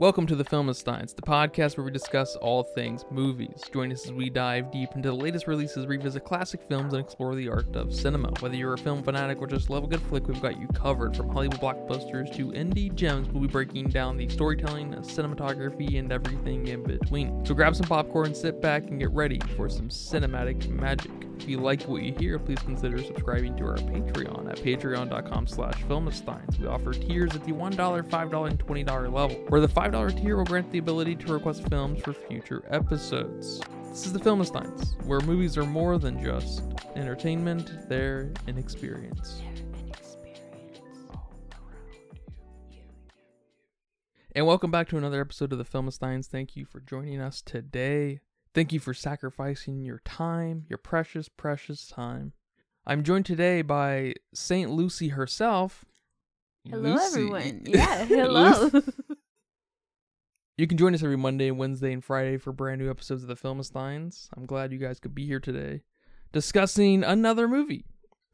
Welcome to the Filmistines, the podcast where we discuss all things movies. Join us as we dive deep into the latest releases, revisit classic films, and explore the art of cinema. Whether you're a film fanatic or just love a good flick, we've got you covered. From Hollywood blockbusters to indie gems, we'll be breaking down the storytelling, cinematography, and everything in between. So grab some popcorn, sit back, and get ready for some cinematic magic. If you like what you hear, please consider subscribing to our Patreon at patreon.com slash filmistines. We offer tiers at the $1, $5, and $20 level, where the $5 tier will grant the ability to request films for future episodes. This is the Filmistines, where movies are more than just entertainment, they're an experience. And welcome back to another episode of the Filmistines. Thank you for joining us today. Thank you for sacrificing your time, your precious, precious time. I'm joined today by Saint Lucy herself. Hello, Lucy. everyone. Yeah, hello. You can join us every Monday, Wednesday, and Friday for brand new episodes of the Filmistines. I'm glad you guys could be here today discussing another movie.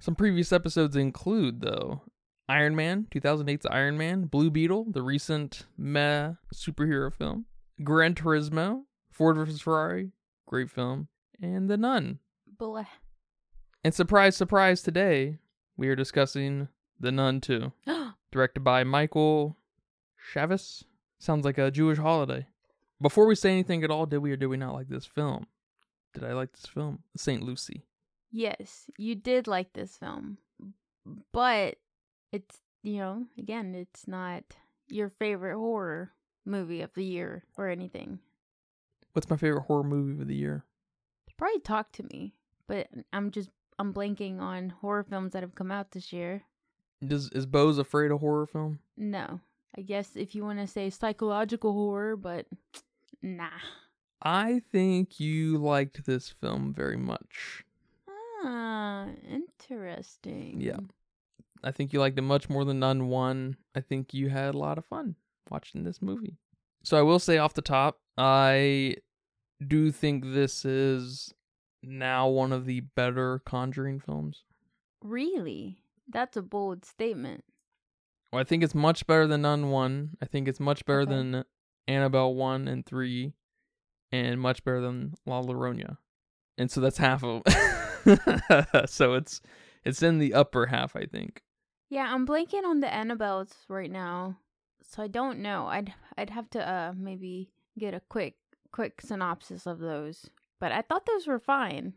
Some previous episodes include, though, Iron Man, 2008's Iron Man, Blue Beetle, the recent meh superhero film, Gran Turismo, Ford vs. Ferrari, great film, and The Nun. Blah. And surprise, surprise, today we are discussing The Nun 2, directed by Michael Chaves. Sounds like a Jewish holiday. Before we say anything at all, did we or did we not like this film? Did I like this film? St. Lucy. yes, you did like this film, but it's you know again, it's not your favorite horror movie of the year or anything. What's my favorite horror movie of the year? Probably talk to me, but I'm just I'm blanking on horror films that have come out this year. Does is Beau's afraid of horror film? No, I guess if you want to say psychological horror, but nah. I think you liked this film very much. Ah, interesting. Yeah. I think you liked it much more than Nun 1. I think you had a lot of fun watching this movie. So I will say off the top, I do think this is now one of the better Conjuring films. Really? That's a bold statement. Well, I think it's much better than Nun 1. I think it's much better Okay. than Annabelle 1 and 3 and much better than La Llorona. And so that's half of So it's it's in the upper half, I think. Yeah, I'm blanking on the Annabelles right now, so I don't know. I'd I'd have to uh maybe get a quick quick synopsis of those. But I thought those were fine.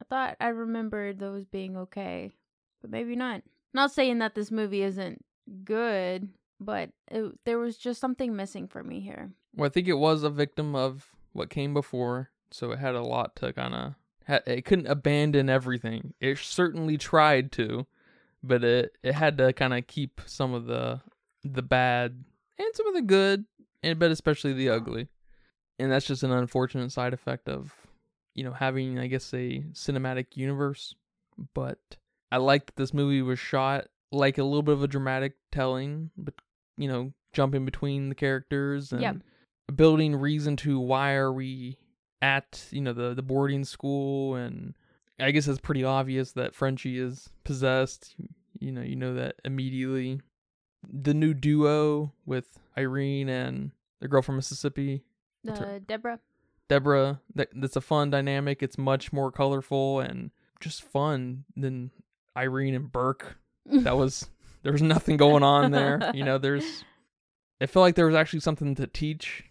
I thought I remembered those being okay, but maybe not. Not saying that this movie isn't good, but it, there was just something missing for me here. Well, I think it was a victim of what came before, so it had a lot to kind of. It couldn't abandon everything. It certainly tried to, but it it had to kind of keep some of the the bad and some of the good, and but especially the ugly. And that's just an unfortunate side effect of you know having, I guess, a cinematic universe. But I like that this movie was shot like a little bit of a dramatic telling, but you know, jumping between the characters and Yep. building reason to why are we at you know the the boarding school and I guess it's pretty obvious that Frenchie is possessed. You know, you know that immediately. The new duo with Irene and the girl from Mississippi, Uh, Deborah. Deborah, that that's a fun dynamic. It's much more colorful and just fun than Irene and Burke. That was there was nothing going on there. You know, there's it felt like there was actually something to teach.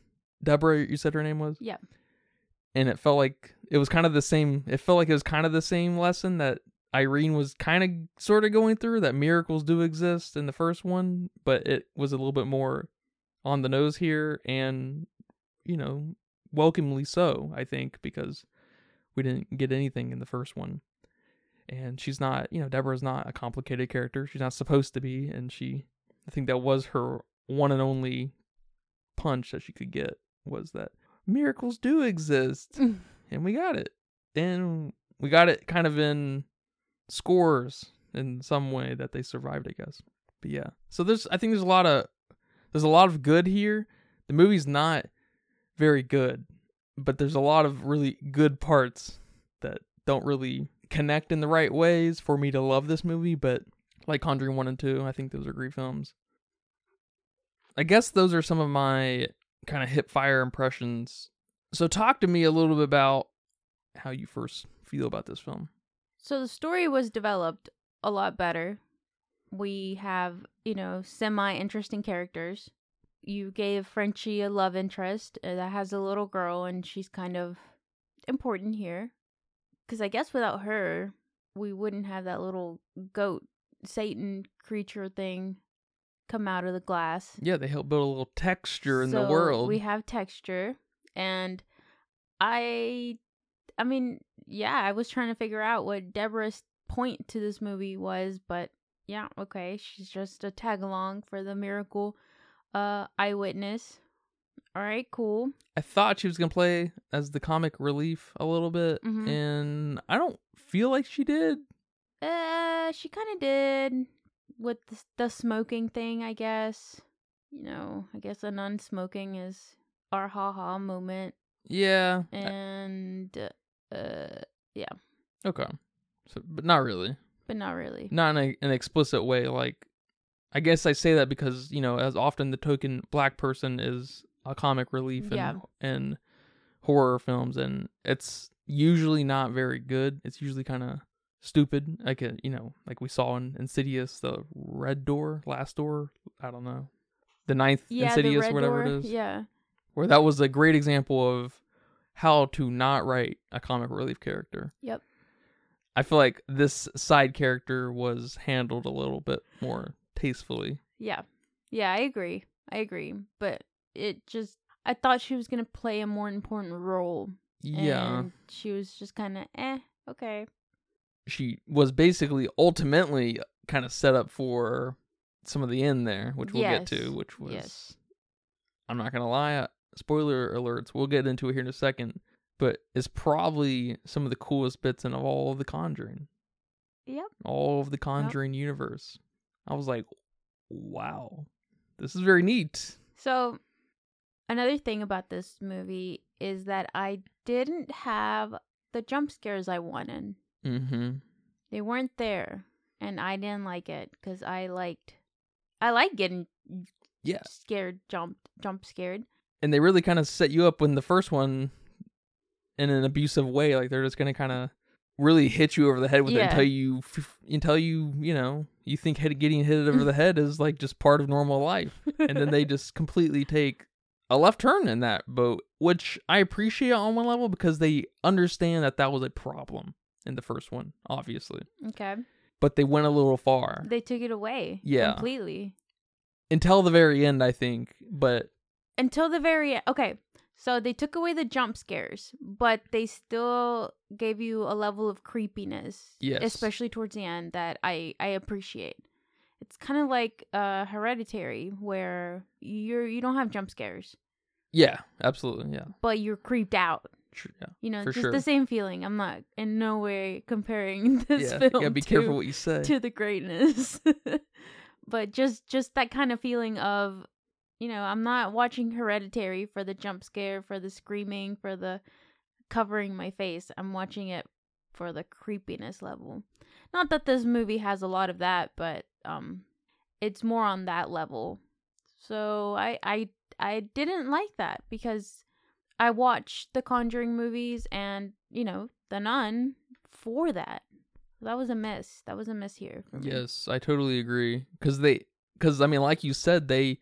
Deborah, you said her name was? Yeah. And it felt like it was kind of the same it felt like it was kind of the same lesson that Irene was kind of sort of going through that miracles do exist in the first one, but it was a little bit more on the nose here and you know, welcomely so, I think, because we didn't get anything in the first one. And she's not, you know, Deborah's not a complicated character. She's not supposed to be, and she I think that was her one and only punch that she could get was that miracles do exist mm. and we got it. And we got it kind of in scores in some way that they survived, I guess. But yeah. So there's I think there's a lot of there's a lot of good here. The movie's not very good, but there's a lot of really good parts that don't really connect in the right ways for me to love this movie, but like Conjuring 1 and 2, I think those are great films. I guess those are some of my kind of hip fire impressions. So talk to me a little bit about how you first feel about this film. So the story was developed a lot better. We have, you know, semi interesting characters. You gave Frenchie a love interest uh, that has a little girl, and she's kind of important here. Because I guess without her, we wouldn't have that little goat Satan creature thing come out of the glass. Yeah, they help build a little texture in the world. We have texture, and I, I mean, yeah, I was trying to figure out what Deborah's point to this movie was, but yeah, okay, she's just a tag along for the miracle uh eyewitness. All right, cool. I thought she was gonna play as the comic relief a little bit, Mhm. and I don't feel like she did. Uh, she kind of did with the, the smoking thing, I guess. You know, I guess a non-smoking is our ha-ha moment, Yeah. I- and yeah. okay. So, but not really. but not really. Not in a, an explicit way. Like, I guess I say that because you know, as often the token black person is a comic relief in Yeah. in horror films, and it's usually not very good. It's usually kind of stupid. Like a, you know, like we saw in Insidious, the red door, last door. I don't know, the ninth Yeah, Insidious, the whatever door. it is. Yeah, where that was a great example of how to not write a comic relief character. Yep. I feel like this side character was handled a little bit more tastefully. yeah, yeah. I agree. I agree. But it just, I thought she was gonna play a more important role. Yeah. she was just kind of eh. Okay. She was basically ultimately kind of set up for some of the end there, which we'll get to, which was Yes. I'm not going to lie, spoiler alerts. We'll get into it here in a second, but it's probably some of the coolest bits in of all of the Conjuring. Yep. all of the Conjuring universe. I was like, wow, this is very neat. So, another thing about this movie is that I didn't have the jump scares I wanted. Mm-hmm. They weren't there, and I didn't like it because I liked, I like getting Yeah, scared, jumped, jump scared. And they really kind of set you up in the first one in an abusive way. Like they're just gonna kind of really hit you over the head with it until you until you you know you think head, getting hit over the head is like just part of normal life, and then they just completely take a left turn in that boat, which I appreciate on one level because they understand that that was a problem in the first one, obviously, okay, but they went a little far they took it away. Yeah. completely until the very end, I think. But until the very okay. So they took away the jump scares, but they still gave you a level of creepiness, Yes. especially towards the end that I I appreciate. It's kind of like uh Hereditary, where you're you don't have jump scares, yeah, absolutely, yeah, but you're creeped out. sure, yeah. You know, just sure. the same feeling. I'm not in no way comparing this yeah, film gotta be to, careful what you say. to the greatness. but just just that kind of feeling of you know, I'm not watching Hereditary for the jump scare, for the screaming, for the covering my face. I'm watching it for the creepiness level. Not that this movie has a lot of that, but um it's more on that level. So I I I didn't like that because I watched the Conjuring movies and, you know, The Nun for that. That was a miss. That was a miss here. Yes, I totally agree. Because they, because I mean, like you said, they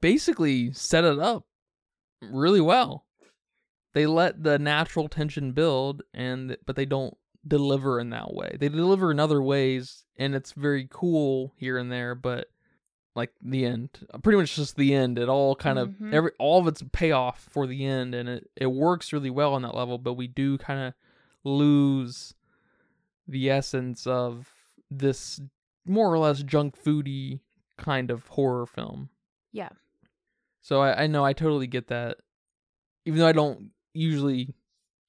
basically set it up really well. They let the natural tension build, and but they don't deliver in that way. They deliver in other ways, and it's very cool here and there. But like the end, pretty much just the end. It all kind of Mhm. every all of its payoff for the end, and it it works really well on that level. But we do kind of lose the essence of this more or less junk foody kind of horror film. Yeah. So I, I know I totally get that. Even though I don't usually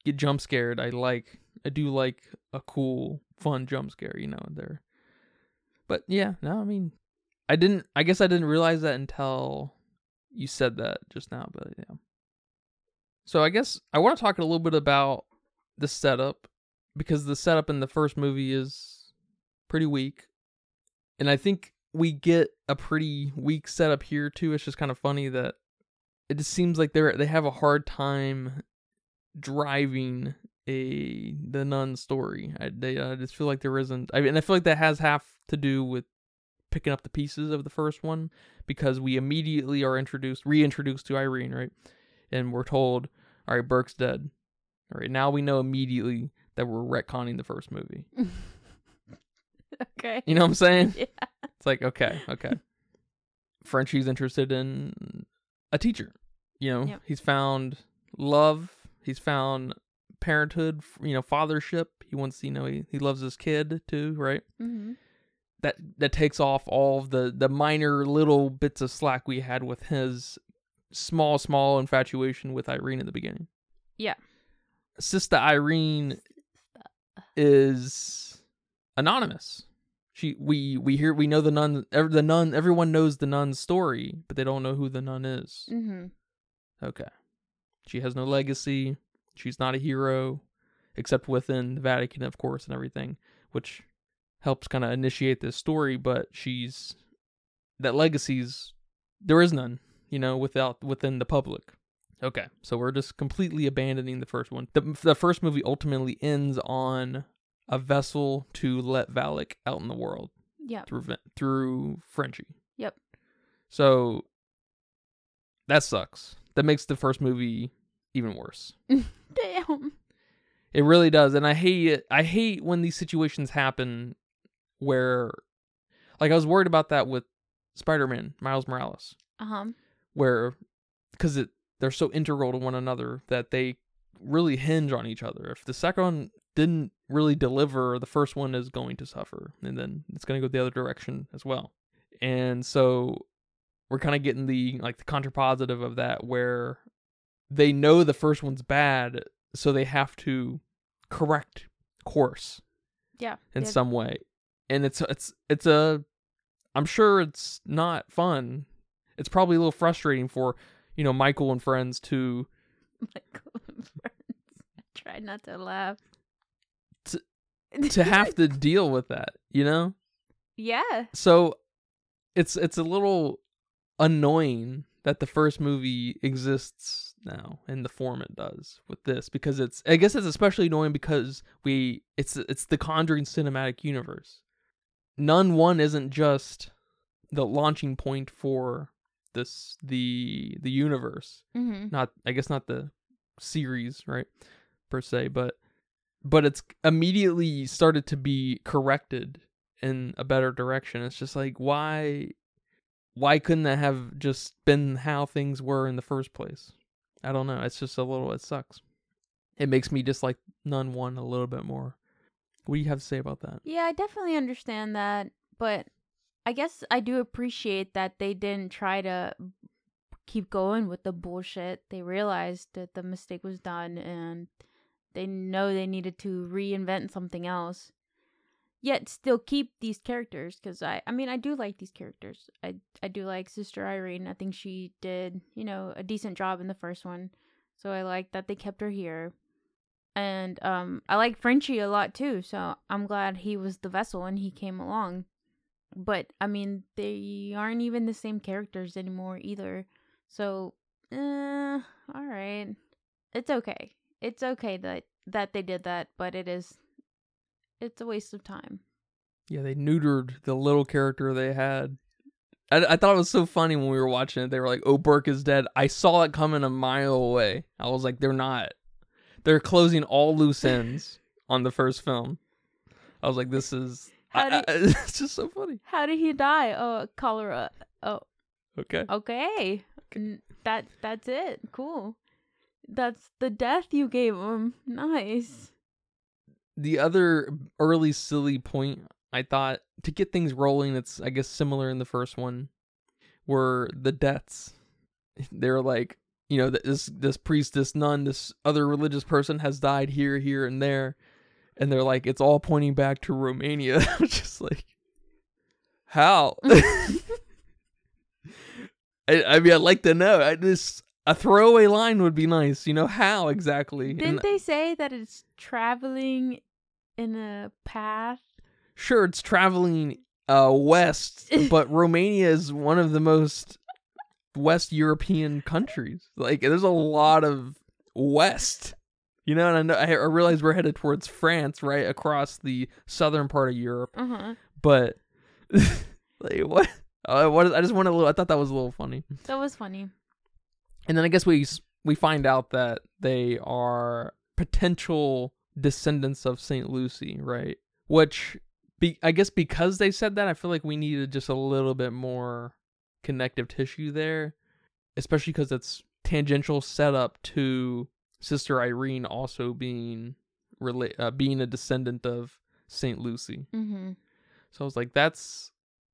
get jump scared, I like I do like a cool, fun jump scare, you know, there. But yeah, no, I mean I didn't I guess I didn't realize that until you said that just now, but yeah. So I guess I want to talk a little bit about the setup because the setup in the first movie is pretty weak. And I think we get a pretty weak setup here too. It's just kind of funny that it just seems like they're they have a hard time driving a the nun story. I they I just feel like there isn't. I mean, I feel like that has half to do with picking up the pieces of the first one because we immediately are introduced reintroduced to Irene, right? And we're told, all right, Burke's dead. All right, now we know immediately that we're retconning the first movie. okay. You know what I'm saying? Yeah. It's like, okay, okay. Frenchie's interested in a teacher. You know, Yep. he's found love. He's found parenthood, you know, fathership. He wants, you know, he, he loves his kid too, right? Mm-hmm. That that takes off all of the the minor little bits of slack we had with his small, small infatuation with Irene in the beginning. Yeah. Sister Irene is anonymous. She we we hear we know the nun ev- the nun everyone knows the nun's story, but they don't know who the nun is. Mm-hmm. Okay. She has no legacy. She's not a hero except within the Vatican of course and everything, which helps kind of initiate this story, but she's that legacy's there is none, you know, without within the public. Okay, so we're just completely abandoning the first one. The the first movie ultimately ends on a vessel to let Valak out in the world Yeah. through through Frenchie. Yep. So that sucks. That makes the first movie even worse. Damn. It really does, and I hate it. I hate when these situations happen where, like, I was worried about that with Spider-Man, Miles Morales, Uh huh. where because it they're so integral to one another that they really hinge on each other. If the second didn't really deliver, the first one is going to suffer, and then it's going to go the other direction as well. And so we're kind of getting the like the contrapositive of that, where they know the first one's bad, so they have to correct course Yeah. in have- some way, and it's it's it's a I'm sure it's not fun. It's probably a little frustrating for you know Michael and friends to Michael and friends. I try not to laugh. To- have to deal with that, you know. yeah. So it's it's a little annoying that the first movie exists now in the form it does with this because it's I guess it's especially annoying because we it's it's the Conjuring cinematic universe. Nun 1 isn't just the launching point for this the the universe. Mm-hmm. Not I guess not the series, right? Per se, but but it's immediately started to be corrected in a better direction. It's just like why why couldn't that have just been how things were in the first place? I don't know. It's just a little it sucks. It makes me dislike Nun 1 a little bit more. What do you have to say about that? Yeah, I definitely understand that, but I guess I do appreciate that they didn't try to keep going with the bullshit. They realized that the mistake was done and they know they needed to reinvent something else. Yet still keep these characters cuz I I mean I do like these characters. I I do like Sister Irene. I think she did, you know, a decent job in the first one. So I like that they kept her here and um I like Frenchie a lot too, so I'm glad he was the vessel and he came along. But I mean, they aren't even the same characters anymore either. So, eh, all right. It's okay. It's okay that that they did that, but it is it's a waste of time. Yeah, they neutered the little character they had. I, I thought it was so funny when we were watching it. They were like, "Oh, Burke is dead." I saw it coming a mile away. I was like, "They're not. They're closing all loose ends on the first film." I was like, "This is." How I- I- it's just so funny. How did he die? Oh, cholera. Oh, Okay. okay. N- That that's it. Cool. That's the death you gave him. Nice. the other early silly point I thought to get things rolling, it's I guess similar in the first one, were the deaths. They're like, you know, this this priest, this nun, this other religious person has died here, here, and there, and they're like, it's all pointing back to Romania, is like, how? Mm. I, I mean, I'd like to know. I just a throwaway line would be nice. You know, how exactly? Didn't they say that it's traveling in a path? sure it's traveling uh west, but Romania is one of the most West European countries. Like there's a lot of west. You know, and I know I realize we're headed towards France, right across the southern part of Europe. Uh huh. But like what? Uh, what is, I just want a little. I thought that was a little funny. That was funny. And then I guess we we find out that they are potential descendants of Saint Lucy, right? Which be I guess because they said that, I feel like we needed just a little bit more connective tissue there, especially because it's tangential setup to Sister Irene also being rela- uh, being a descendant of Saint Lucy. Mm-hmm. So I was like, that's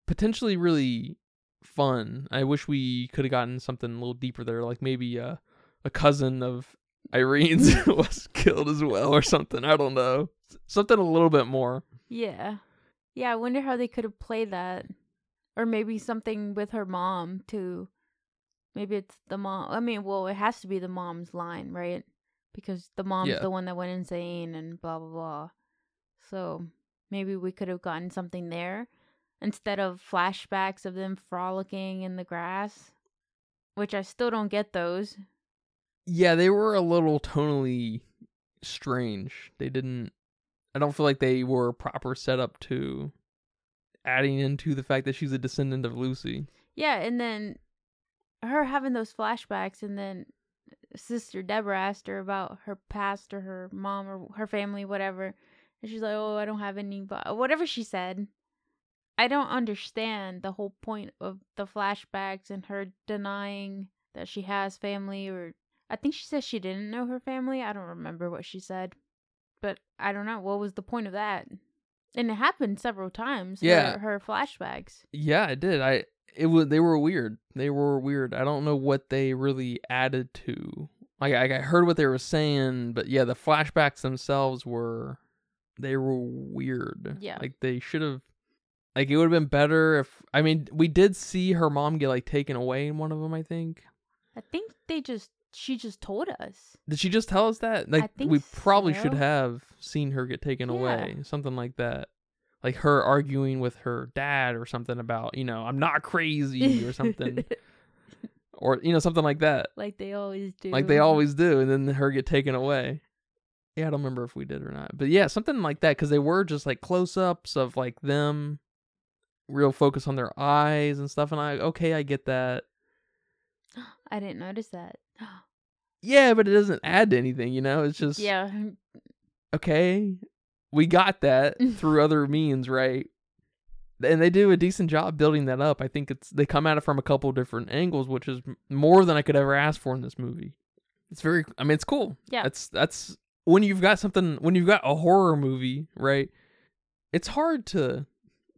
potentially really fun. I wish we could have gotten something a little deeper there, like maybe uh, a cousin of Irene's was killed as well or something. I don't know. Something a little bit more. Yeah. Yeah, I wonder how they could have played that. Or maybe something with her mom too. Maybe it's the mom. I mean, well, it has to be the mom's line, right? Because the mom's Yeah. the one that went insane and blah blah blah. So maybe we could have gotten something there instead of flashbacks of them frolicking in the grass, which I still don't get those. Yeah, they were a little tonally strange. They didn't. I don't feel like they were proper setup to adding into the fact that she's a descendant of Lucy. Yeah, and then her having those flashbacks, and then Sister Deborah asked her about her past or her mom or her family, whatever. And she's like, "Oh, I don't have any," but whatever she said. I don't understand the whole point of the flashbacks and her denying that she has family, or I think she says she didn't know her family. I don't remember what she said, but I don't know what was the point of that. And it happened several times. her- Yeah. her flashbacks. Yeah, I did. I it was they were weird. They were weird. I don't know what they really added to. Like I, I heard what they were saying, but yeah, the flashbacks themselves were they were weird. Yeah. Like they should have like it would have been better if I mean, we did see her mom get like taken away in one of them, I think. I think they just she just told us. Did she just tell us that? Like we probably should have seen her get taken Yeah. away, something like that. Like her arguing with her dad or something about, you know, I'm not crazy or something. or you know something like that like they always do. like they always do and then her get taken away yeah i don't remember if we did or not but yeah something like that because they were just like close-ups of like them real focus on their eyes and stuff and i okay i get that I didn't notice that. yeah but it doesn't add to anything you know it's just yeah. Hmm. okay we got that through other means right and they do a decent job building that up i think it's they come at it from a couple different angles which is more than i could ever ask for in this movie it's very i mean it's cool Yeah. that's that's when you've got something when you've got a horror movie right it's hard to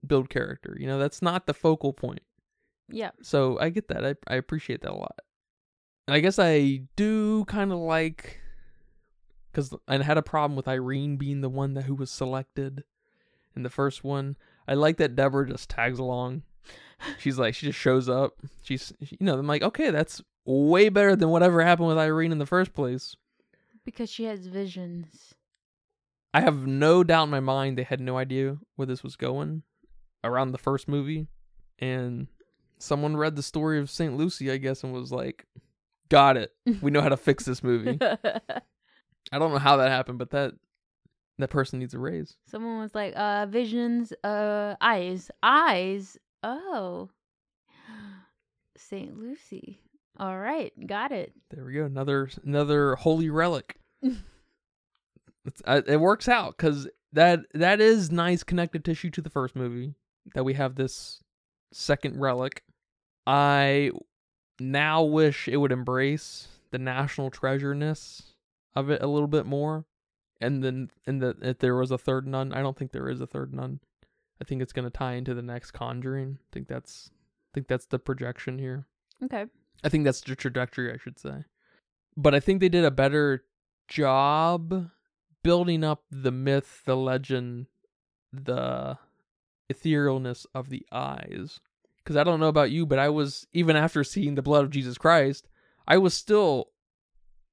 build character you know that's not the focal point Yeah. so I get that. I I appreciate that a lot. And I guess I do kind of like because I had a problem with Irene being the one that who was selected in the first one. I like that Deborah just tags along. She's like she just shows up. She's you know I'm like okay that's way better than whatever happened with Irene in the first place. Because she has visions. I have no doubt in my mind they had no idea where this was going around the first movie. And someone read the story of St. Lucy, I guess, and was like, Got it. We know how to fix this movie. I don't know how that happened, but that that person needs a raise. Someone was like, uh, visions, uh, eyes. Eyes? Oh. St. Lucy. All right. Got it. There we go. Another another holy relic. it's, uh, it works out because that that is nice connective tissue to the first movie that we have this second relic. I now wish it would embrace the national treasureness of it a little bit more, and then and that if there was a third nun, I don't think there is a third nun. I think it's gonna tie into the next Conjuring. I think that's I think that's the projection here. Okay. I think that's the trajectory, I should say. But I think they did a better job building up the myth, the legend, the etherealness of the eyes. Because I don't know about you, but I was, even after seeing the blood of Jesus Christ, I was still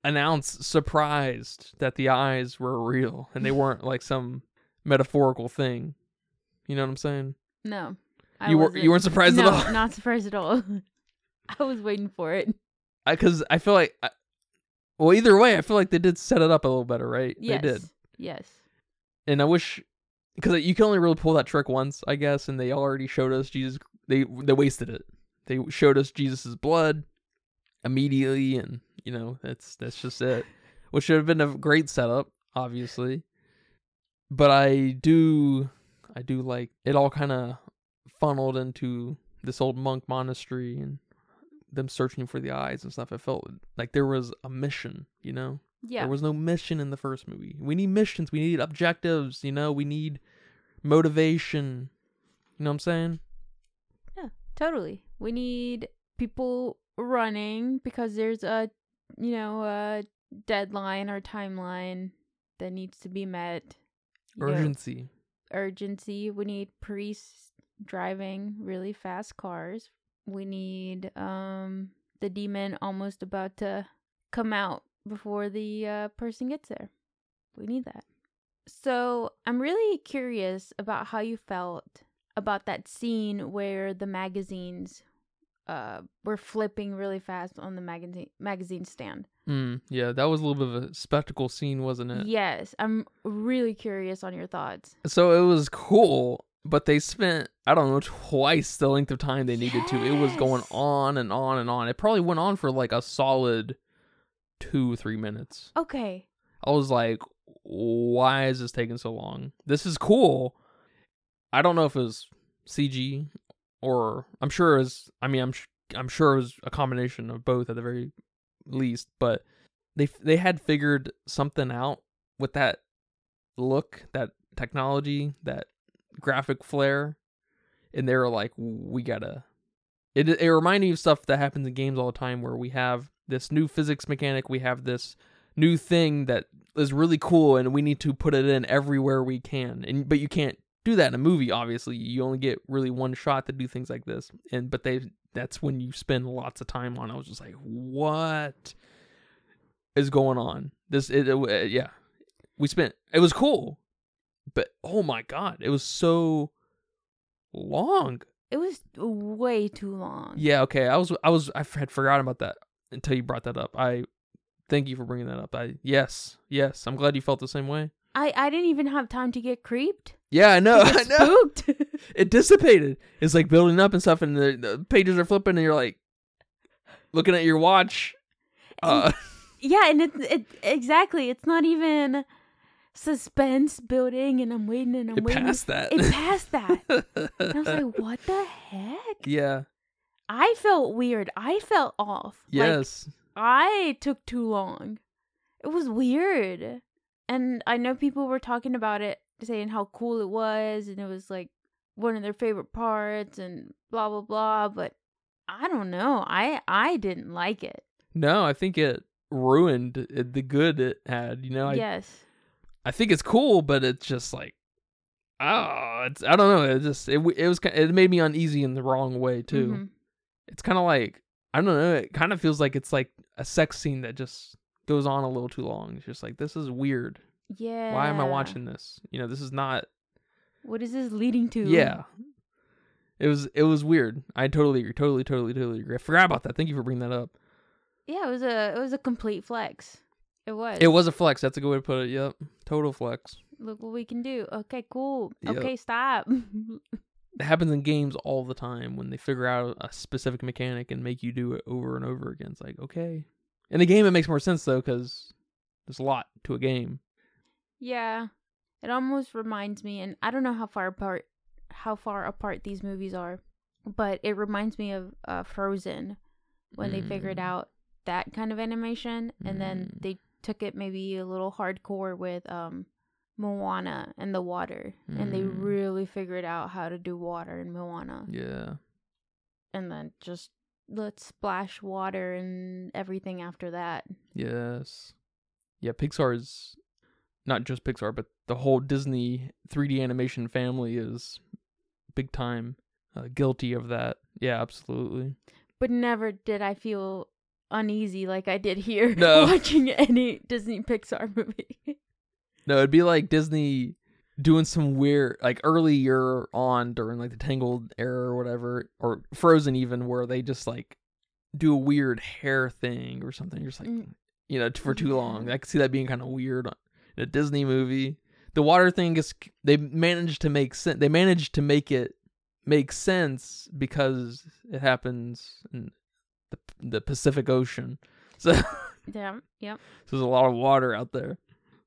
announced surprised that the eyes were real and they weren't like some metaphorical thing. You know what I'm saying? No. I you were you weren't surprised no, at all. not surprised at all. I was waiting for it. Because I, feel like, I, well, either way, I feel like they did set it up a little better, right? Yes. They did, Yes. and I wish because you can only really pull that trick once, I guess, and they already showed us Jesus. They they wasted it. They showed us Jesus's blood immediately, and you know that's that's just it. Which should have been a great setup, obviously. But I do, I do like it all kind of funneled into this old monk monastery and them searching for the eyes and stuff. It felt like there was a mission, you know. Yeah. There was no mission in the first movie. We need missions. We need objectives. You know, we need motivation. You know what I'm saying? Yeah, totally. We need people running because there's a, you know, a deadline or timeline that needs to be met. You know, Urgency. urgency. We need priests driving really fast cars. We need um the demon almost about to come out before the uh, person gets there. We need that. So I'm really curious about how you felt about that scene where the magazines uh were flipping really fast on the magazine magazine stand. Mm, yeah, that was a little bit of a spectacle scene, wasn't it? Yes, I'm really curious on your thoughts. So it was cool, but they spent I don't know twice the length of time they needed to. It was going on and on and on. It probably went on for like a solid two three minutes. Okay. I was like, why is this taking so long? This is cool. I don't know if it was CG or I'm sure it was. I mean, I'm sh- I'm sure it was a combination of both at the very least. But they they had figured something out with that look, that technology, that graphic flair, and they were like, we gotta. It it reminded me of stuff that happens in games all the time, where we have this new physics mechanic, we have this new thing that is really cool and we need to put it in everywhere we can. And but you can't do that in a movie obviously. You only get really one shot to do things like this. And but they that's when you spend lots of time on i was just like what is going on? This it, it- yeah. We spent it was cool but oh my god it was so long. It was way too long. yeah okay i was i was i had forgotten about that until you brought that up i thank you for bringing that up i yes yes i'm glad you felt the same way I I didn't even have time to get creeped. yeah i know i know it dissipated it's like building up and stuff and the, the pages are flipping and you're like looking at your watch uh yeah, and it's it exactly. It's not even suspense building, and I'm waiting and I'm it waiting. passed that It passed that. And I was like, what the heck? yeah I felt weird. I felt off. Like, yes I took too long. It was weird. And I know people were talking about it, saying how cool it was, and it was like one of their favorite parts, and blah blah blah. But I don't know. I I didn't like it. no i think it ruined it, the good it had you know I, yes. I think it's cool but it's just like oh it's i don't know it just it, it was it made me uneasy in the wrong way too Mhm. It's kind of like I don't know. It kind of feels like it's like a sex scene that just goes on a little too long. It's just like this is weird. Yeah. Why am I watching this? You know, this is not. What is this leading to? Yeah, it was it was weird. I totally agree. Totally, totally, totally agree. I forgot about that. Thank you for bringing that up. Yeah, it was a it was a complete flex. It was. It was a flex. That's a good way to put it. Yep, total flex. Look what we can do. Okay, cool. Yep. Okay, stop. It happens in games all the time when they figure out a specific mechanic and make you do it over and over again. It's like okay. In the game, it makes more sense though because there's a lot to a game. Yeah. It almost reminds me and I don't know how far apart how far apart these movies are, but it reminds me of uh, Frozen when they figured Mm. out that kind of animation and then Mm. they took it maybe a little hardcore with um Moana and the water and they Mm. really figured out how to do water in Moana Yeah. and then just let's splash water and everything after that. Yes. Yeah, Pixar is not just Pixar, but the whole Disney 3D animation family is big time uh, guilty of that. Yeah, absolutely. but never did I feel uneasy like I did here No. watching any Disney Pixar movie. No, it'd be like Disney doing some weird like earlier on during like the Tangled era or whatever, or Frozen even, where they just like do a weird hair thing or something. You're just like, Mm. you know, for too long. I could see that being kind of weird in a Disney movie. The water thing is they managed to make sense. They managed to make it make sense because it happens in the the Pacific Ocean. So, so Yeah. Yep. there's a lot of water out there.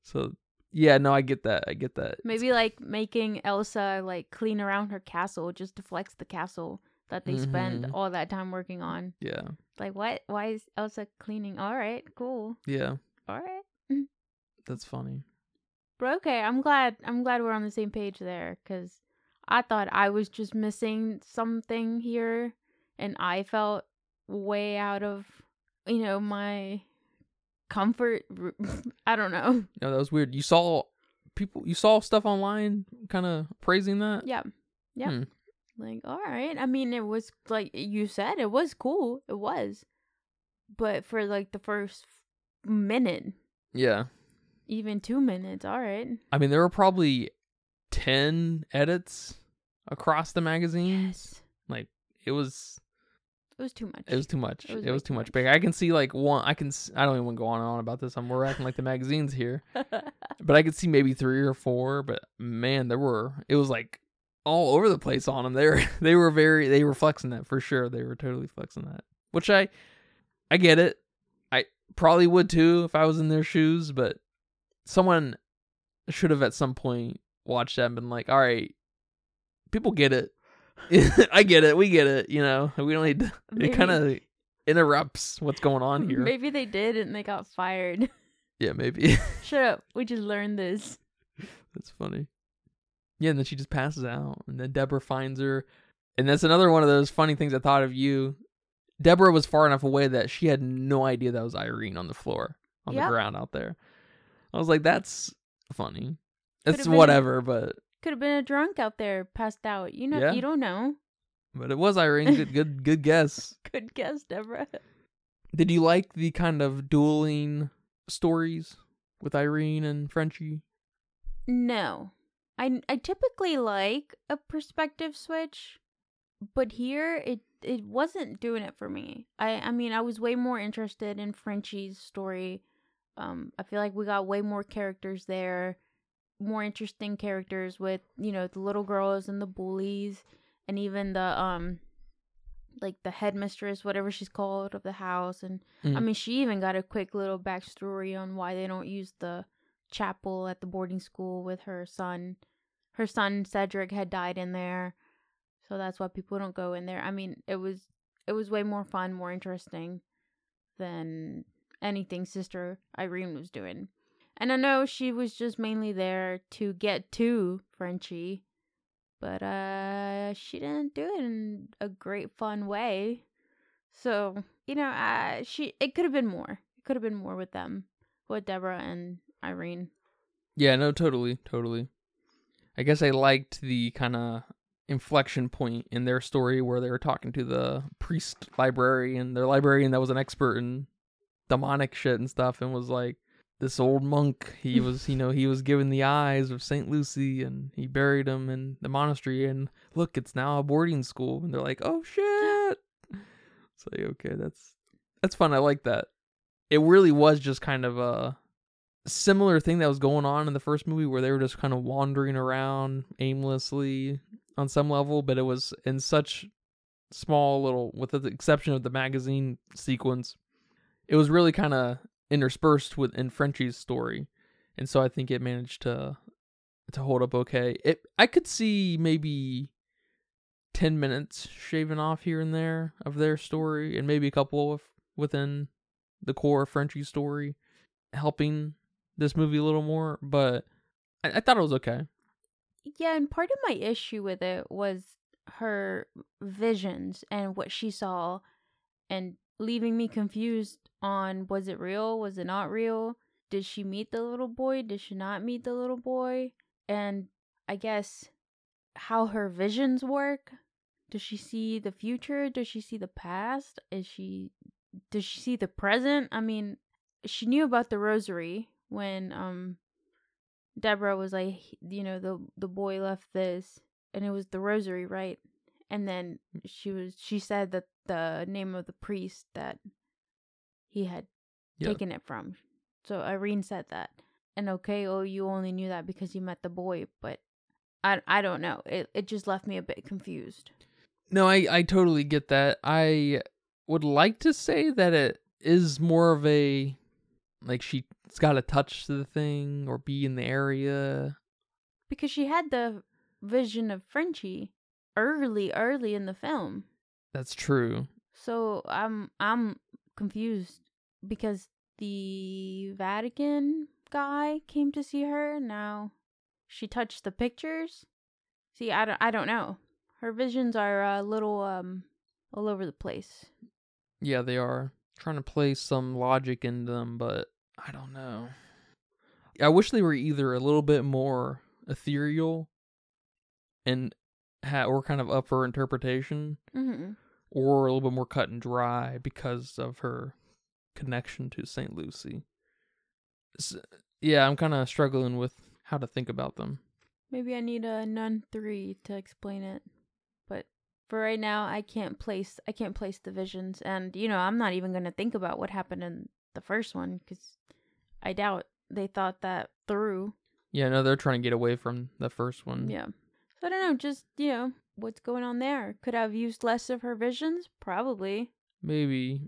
So yeah, no, I get that. I get that. Maybe like making Elsa like clean around her castle just deflects the castle that they spend Mhm. all that time working on. Yeah, Like what? Why is Elsa cleaning? All right, cool. yeah, All right. that's funny. But okay, I'm glad I'm glad we're on the same page there cuz I thought I was just missing something here and I felt way out of you know my comfort I don't know. No, that was weird. You saw people. You saw stuff online, kind of praising that. Yeah. Yeah. Hmm. Like, all right. I mean, it was like you said, it was cool. It was. But for like the first minute, Yeah. even two minutes, all right. I mean, there were probably ten edits across the magazine. Yes. Like it was, It was too much. it was too much. It It was was, too much. much. Big. I can see like one. I can. s- I don't even want to go on and on about this. I'm we're acting like the magazines here, but I could see maybe three or four. But man, there were. It was like all over the place on them. They were. They were very. They were flexing that for sure. They were totally flexing that. Which I, I get it. I probably would too if I was in their shoes. But someone should have at some point watched that and been like, all right, people get it. I get it. We get it. You know, we don't need. To, it kind of interrupts what's going on here. Maybe they did and they got fired. Yeah, maybe. Shut up. We just learned this. that's funny. Yeah, and then she just passes out, and then Deborah finds her, and that's another one of those funny things I thought of you. Deborah was far enough away that she had no idea that was Irene on the floor, on Yep. the ground out there. I was like, that's funny. Been- whatever, but Could have been a drunk out there, passed out. You know, Yeah. you don't know. but it was Irene. Good, good, good guess. Good guess, Deborah. Did you like the kind of dueling stories with Irene and Frenchie? No. I I typically like a perspective switch, but here it it wasn't doing it for me. I I mean, I was way more interested in Frenchie's story. Um I feel like we got way more characters there, more interesting characters with, you know, the little girls and the bullies and even the um like the headmistress, whatever she's called of the house and I Mhm. mean, she even got a quick little backstory on why they don't use the chapel at the boarding school with her son. Her son Cedric had died in there, so that's why people don't go in there. I mean, it was it was way more fun, more interesting than anything Sister Irene was doing. And I know she was just mainly there to get to Frenchie, but uh, she didn't do it in a great fun way. So you know, uh, she it could have been more. It could have been more with them, with Deborah and Irene. Yeah, no, totally, totally. I guess I liked the kind of inflection point in their story where they were talking to the priest librarian, their librarian that was an expert in demonic shit and stuff, and was like, this old monk, he was, you know, he was given the eyes of Saint Lucy, and he buried him in the monastery, and look, it's now a boarding school, and they're like, oh shit. It's like, okay, that's that's fun. I like that. It really was just kind of a similar thing that was going on in the first movie where they were just kind of wandering around aimlessly on some level, but it was in such small little with the exception of the magazine sequence, it was really kind of interspersed with in Frenchie's story. And so I think it managed to to hold up okay. It I could see maybe 10 minutes shaven off here and there of their story and maybe a couple of within the core of Frenchie story helping this movie a little more, but I, I thought it was okay. Yeah, and part of my issue with it was her visions and what she saw and leaving me confused on was it real? Was it not real? Did she meet the little boy? Did she not meet the little boy? And I guess how her visions work. Does she see the future? Does she see the past? Is she does she see the present? I mean, she knew about the rosary when um Deborah was like, you know, the the boy left this, and it was the rosary, right? And then she was she said that the name of the priest that he had taken it from. So Irene said that, and okay, oh, you only knew that because you met the boy, but I I don't know. It it just left me a bit confused. No, I I totally get that. I would like to say that it is more of a like she's got to touch the thing or be in the area. because she had the vision of Frenchie early, early in the film. That's true. So I'm I'm confused because the Vatican guy came to see her. Now she touched the pictures. See, I don't I don't know. Her visions are a little um all over the place. Yeah, they are trying to place some logic in them, but I don't know. I wish they were either a little bit more ethereal and ha- or kind of up for interpretation, hmm or a little bit more cut and dry because of her connection to St. Lucy. S yeah, I'm kind of struggling with how to think about them. Maybe I need a nun three to explain it. But for right now, I can't place I can't place the visions, and you know I'm not even gonna think about what happened in the first one because I doubt they thought that through. Yeah, no, they're trying to get away from the first one. Yeah. So I don't know. Just you know what's going on there. Could I have used less of her visions? Probably. Maybe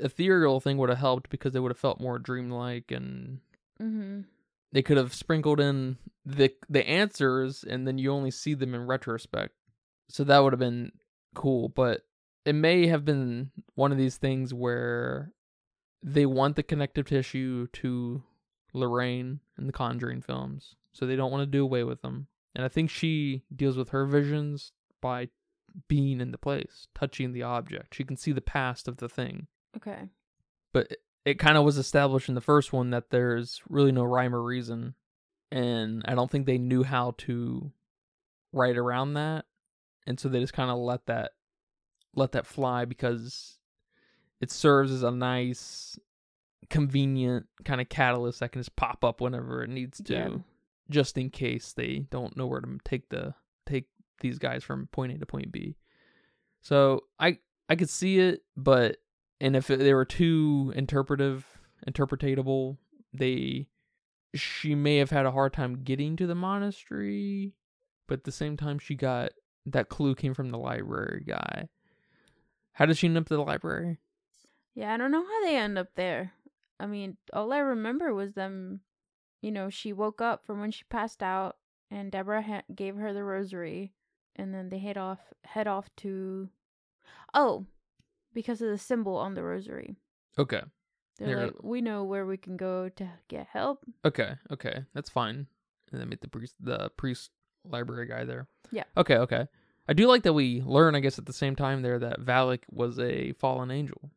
ethereal thing would have helped because they would have felt more dreamlike and Mm-hmm. they could have sprinkled in the the answers and then you only see them in retrospect. So that would have been cool, but it may have been one of these things where they want the connective tissue to Lorraine in the Conjuring films, so they don't want to do away with them. And I think she deals with her visions by being in the place, touching the object. She can see the past of the thing Okay. but it, it kind of was established in the first one that there's really no rhyme or reason and i don't think they knew how to write around that and so they just kind of let that let that fly because it serves as a nice convenient kind of catalyst that can just pop up whenever it needs to Yeah. Just in case they don't know where to take the take these guys from point A to point B. So I I could see it, but and if they were too interpretive, interpretatable, they she may have had a hard time getting to the monastery, but at the same time she got that clue came from the library guy. How did she end up at the library? Yeah, I don't know how they end up there. I mean, all I remember was them. You know, she woke up from when she passed out, and Deborah ha- gave her the rosary, and then they head off head off to. Oh, because of the symbol on the rosary. Okay. They're They're- like, we know where we can go to get help. Okay, okay, that's fine. And then meet the priest, the priest library guy there. Yeah. Okay, okay. I do like that we learn, I guess, at the same time there that Valak was a fallen angel,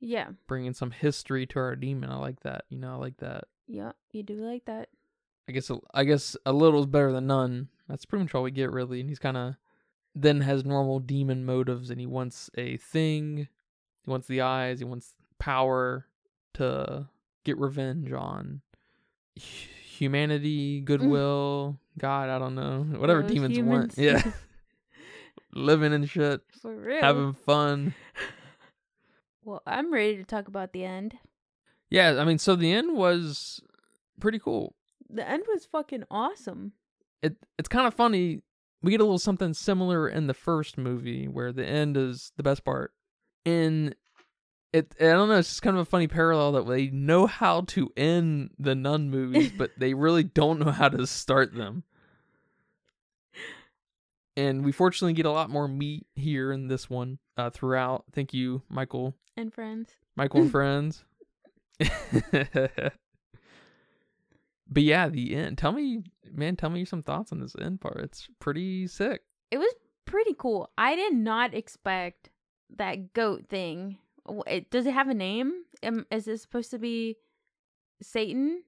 Yeah, bringing some history to our demon. I like that. You know, I like that. Yeah, you do like that. I guess, a- I guess a little is better than none. That's pretty much all we get, really. And he's kind of then has normal demon motives, and he wants a thing. He wants the eyes. He wants power to get revenge on humanity, mm. goodwill, God. I don't know, whatever Those demons humans. want. Yeah, living and shit, For real. having fun. Well, I'm ready to talk about the end. Yeah, I mean, so the end was pretty cool. The end was fucking awesome. it it's kind of funny. We get a little something similar in the first movie where the end is the best part. In it, I don't know. It's just kind of a funny parallel that they know how to end the nun movies, but they really don't know how to start them. And we fortunately get a lot more meat here in this one uh, throughout. Thank you, Michael, And friends. Michael and friends. but yeah, the end. Tell me, man, tell me some thoughts on this end part. It's pretty sick. It was pretty cool. I did not expect that goat thing. It, does it have a name? Am, is it supposed to be Satan?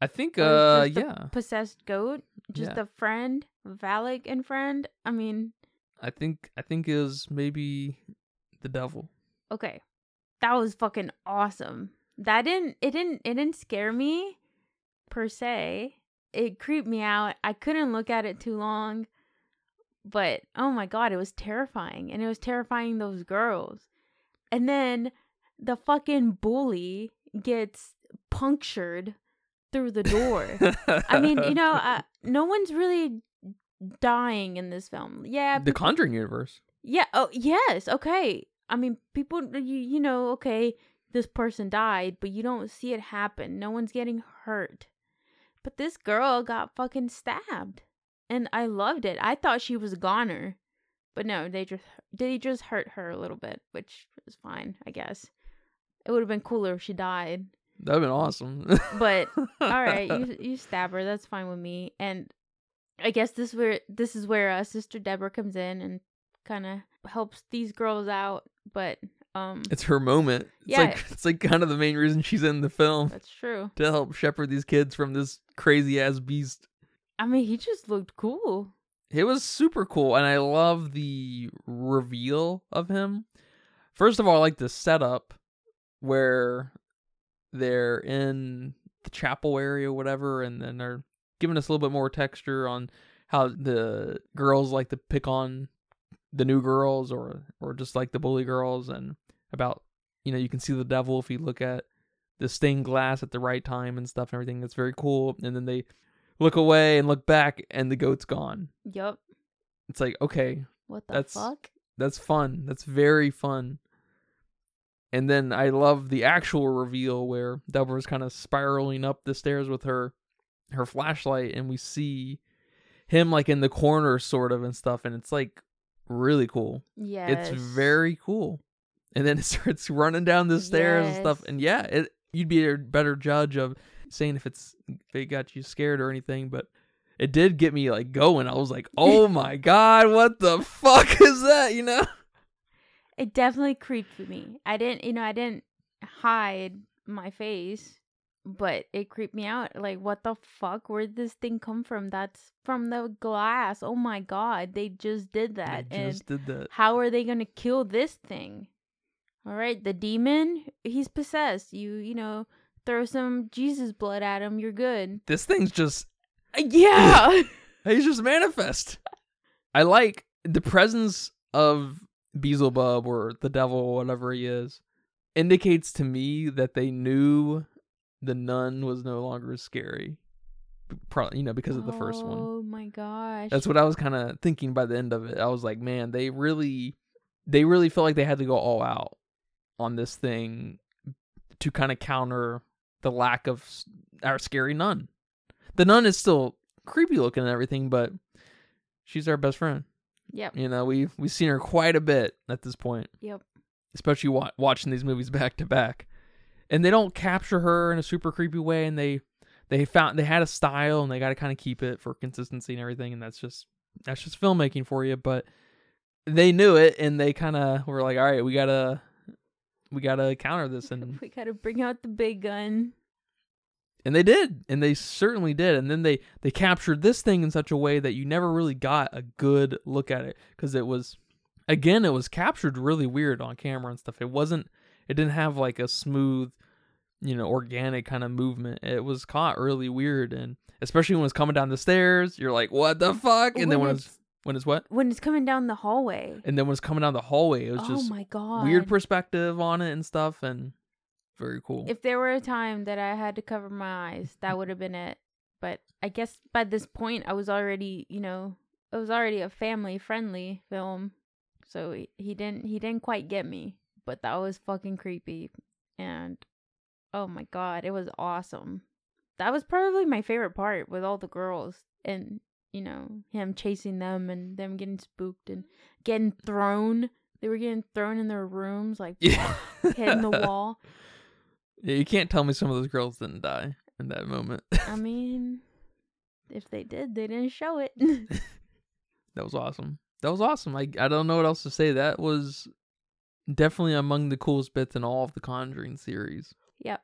I think, uh, yeah, Possessed goat? Just Yeah. a friend? Valak and friend? I mean, I think, I think is maybe the devil. okay. That was fucking awesome. That didn't it didn't it didn't scare me, per se. It creeped me out. I couldn't look at it too long. But oh my god, it was terrifying. And it was terrifying those girls. And then the fucking bully gets punctured through the door. I mean, you know, uh, no one's really dying in this film. Yeah, the Conjuring universe. yeah. Oh, yes. Okay. I mean, people, you you know, okay, this person died, but you don't see it happen. No one's getting hurt. But this girl got fucking stabbed, and I loved it. I thought she was a goner, but no, they just they just hurt her a little bit, which is fine, I guess. It would have been cooler if she died. That'd been awesome. But all right, you you stab her. That's fine with me. And I guess this where this is where uh, Sister Deborah comes in and kind of helps these girls out. But um, it's her moment. It's Yeah. like it's like kind of the main reason she's in the film that's true. to help shepherd these kids from this crazy ass beast. I mean, he just looked cool. It was super cool, and I love the reveal of him. First of all, I like the setup where they're in the chapel area, or whatever, and then they're giving us a little bit more texture on how the girls like to pick on the new girls, or or just like the bully girls, and about you know you can see the devil if you look at the stained glass at the right time and stuff and everything. That's very cool. And then they look away and look back, and the goat's gone. Yep. It's like okay, What the That's- fuck? that's fun. That's very fun. And then I love the actual reveal where Deborah's kind of spiraling up the stairs with her her flashlight and we see him like in the corner sort of and stuff and it's like really cool. Yeah. It's very cool. And then it starts running down the stairs and stuff and yeah, it you'd be a better judge of saying if it's if it got you scared or anything, but it did get me like going. I was like, "Oh my god, what the fuck is that?" You know? It definitely creeped me. I didn't, you know, I didn't hide my face, but it creeped me out. Like, what the fuck? Where did this thing come from? That's from the glass. Oh my god, they just did that. And just did that. how are they gonna kill this thing? All right, the demon, he's possessed. You, you know, throw some Jesus blood at him, you're good. This thing's just uh, Yeah. he's just manifest. I like the presence of Beelzebub or the devil or whatever he is indicates to me that they knew the nun was no longer scary. Probably, you know, because of the first one. Oh my gosh. That's what I was kind of thinking by the end of it. I was like, man, they really, they really felt like they had to go all out on this thing to kind of counter the lack of our scary nun. The nun is still creepy looking and everything, but she's our best friend. Yep. You know, we've we've seen her quite a bit at this point, Yep. especially wa- watching these movies back to back. And they don't capture her in a super creepy way, and they they found they had a style, and they got to kind of keep it for consistency and everything. And that's just that's just filmmaking for you. But they knew it, and they kind of were like, all right, we gotta we gotta counter this, and We gotta bring out the big gun. and they did and they certainly did and then they they captured this thing in such a way that you never really got a good look at it because it was again it was captured really weird on camera and stuff. It wasn't it didn't have like a smooth you know organic kind of movement. It was caught really weird and especially when it's coming down the stairs you're like what the fuck? And then when it's when it's what when it's coming down the hallway. and then when it's coming down the hallway it was oh just my god. weird perspective on it and stuff and very cool If there were a time that I had to cover my eyes, that would have been it. But I guess by this point I was already, you know, it was already a family friendly film. So he, he didn't he didn't quite get me, but that was fucking creepy. And oh my god, it was awesome. That was probably my favorite part with all the girls and you know, him chasing them and them getting spooked and getting thrown. They were getting thrown in their rooms like yeah hitting the wall. Yeah, you can't tell me some of those girls didn't die in that moment. I mean, if they did, they didn't show it. that was awesome. That was awesome. I I don't know what else to say. That was definitely among the coolest bits in all of the Conjuring series. yep.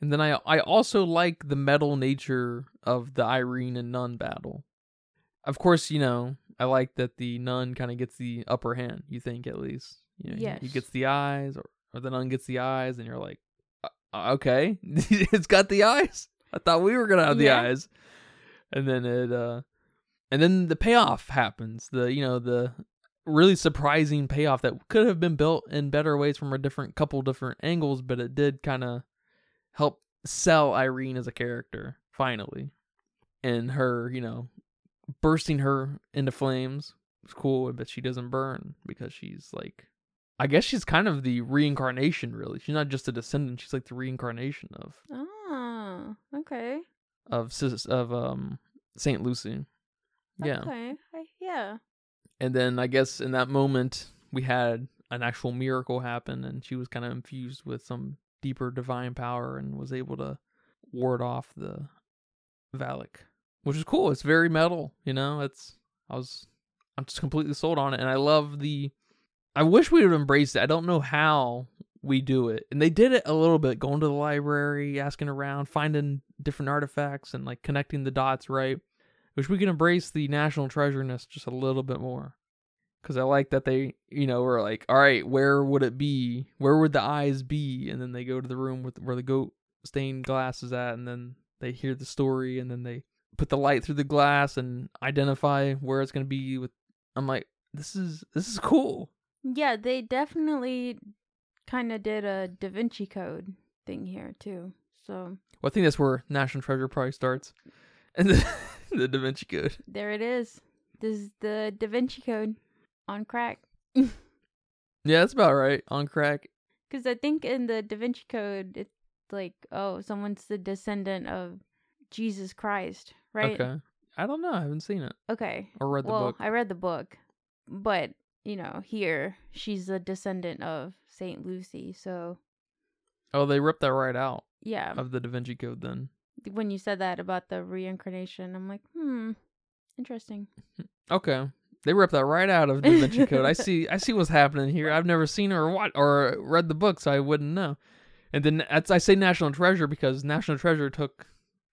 And then I I also like the metal nature of the Irene and Nun battle. Of course, you know I like that the Nun kind of gets the upper hand. You think at least, you know, he- he gets the eyes, or or the Nun gets the eyes, and you're like, uh, uh, okay, it's got the eyes. I thought we were gonna have the Yeah. eyes. And then it uh and then the payoff happens. The you know, the really surprising payoff that could have been built in better ways from a different couple different angles, but it did kind of help sell Irene as a character finally. And her, you know, bursting her into flames was cool, but she doesn't burn because she's like I guess she's kind of the reincarnation really. She's not just a descendant, she's like the reincarnation of Oh, okay. of sis of um Saint Lucy. Yeah. Okay. I, yeah. And then I guess in that moment we had an actual miracle happen and she was kind of infused with some deeper divine power and was able to ward off the Valak. Which is cool. It's very metal, you know? It's I was I'm just completely sold on it and I love the I wish we would have embraced it. I don't know how we do it. And they did it a little bit, going to the library, asking around, finding different artifacts and like connecting the dots right. Wish we could embrace the national treasureness just a little bit more. Cause I like that they, you know, were like, all right, where would it be? Where would the eyes be? And then they go to the room with where the goat stained glass is at, and then they hear the story, and then they put the light through the glass and identify where it's gonna be. With I'm like, this is this is cool. Yeah, they definitely kind of did a Da Vinci Code thing here too. So Well, I think that's where National Treasure probably starts, and the, the Da Vinci Code. there it is. This is the Da Vinci Code on crack. Yeah, that's about right on crack. Because I think in the Da Vinci Code, it's like, oh, someone's the descendant of Jesus Christ, right? Okay, I don't know. I haven't seen it Okay. or read the well, book. I read the book, but you know, here she's a descendant of Saint Lucy. So Oh, they ripped that right out yeah, of the Da Vinci Code. Then when you said that about the reincarnation, I'm like, hmm, interesting. okay, they ripped that right out of Da Vinci Code. I see. I see what's happening here. I've never seen her or what or read the book, so I wouldn't know. And then I say National Treasure because National Treasure took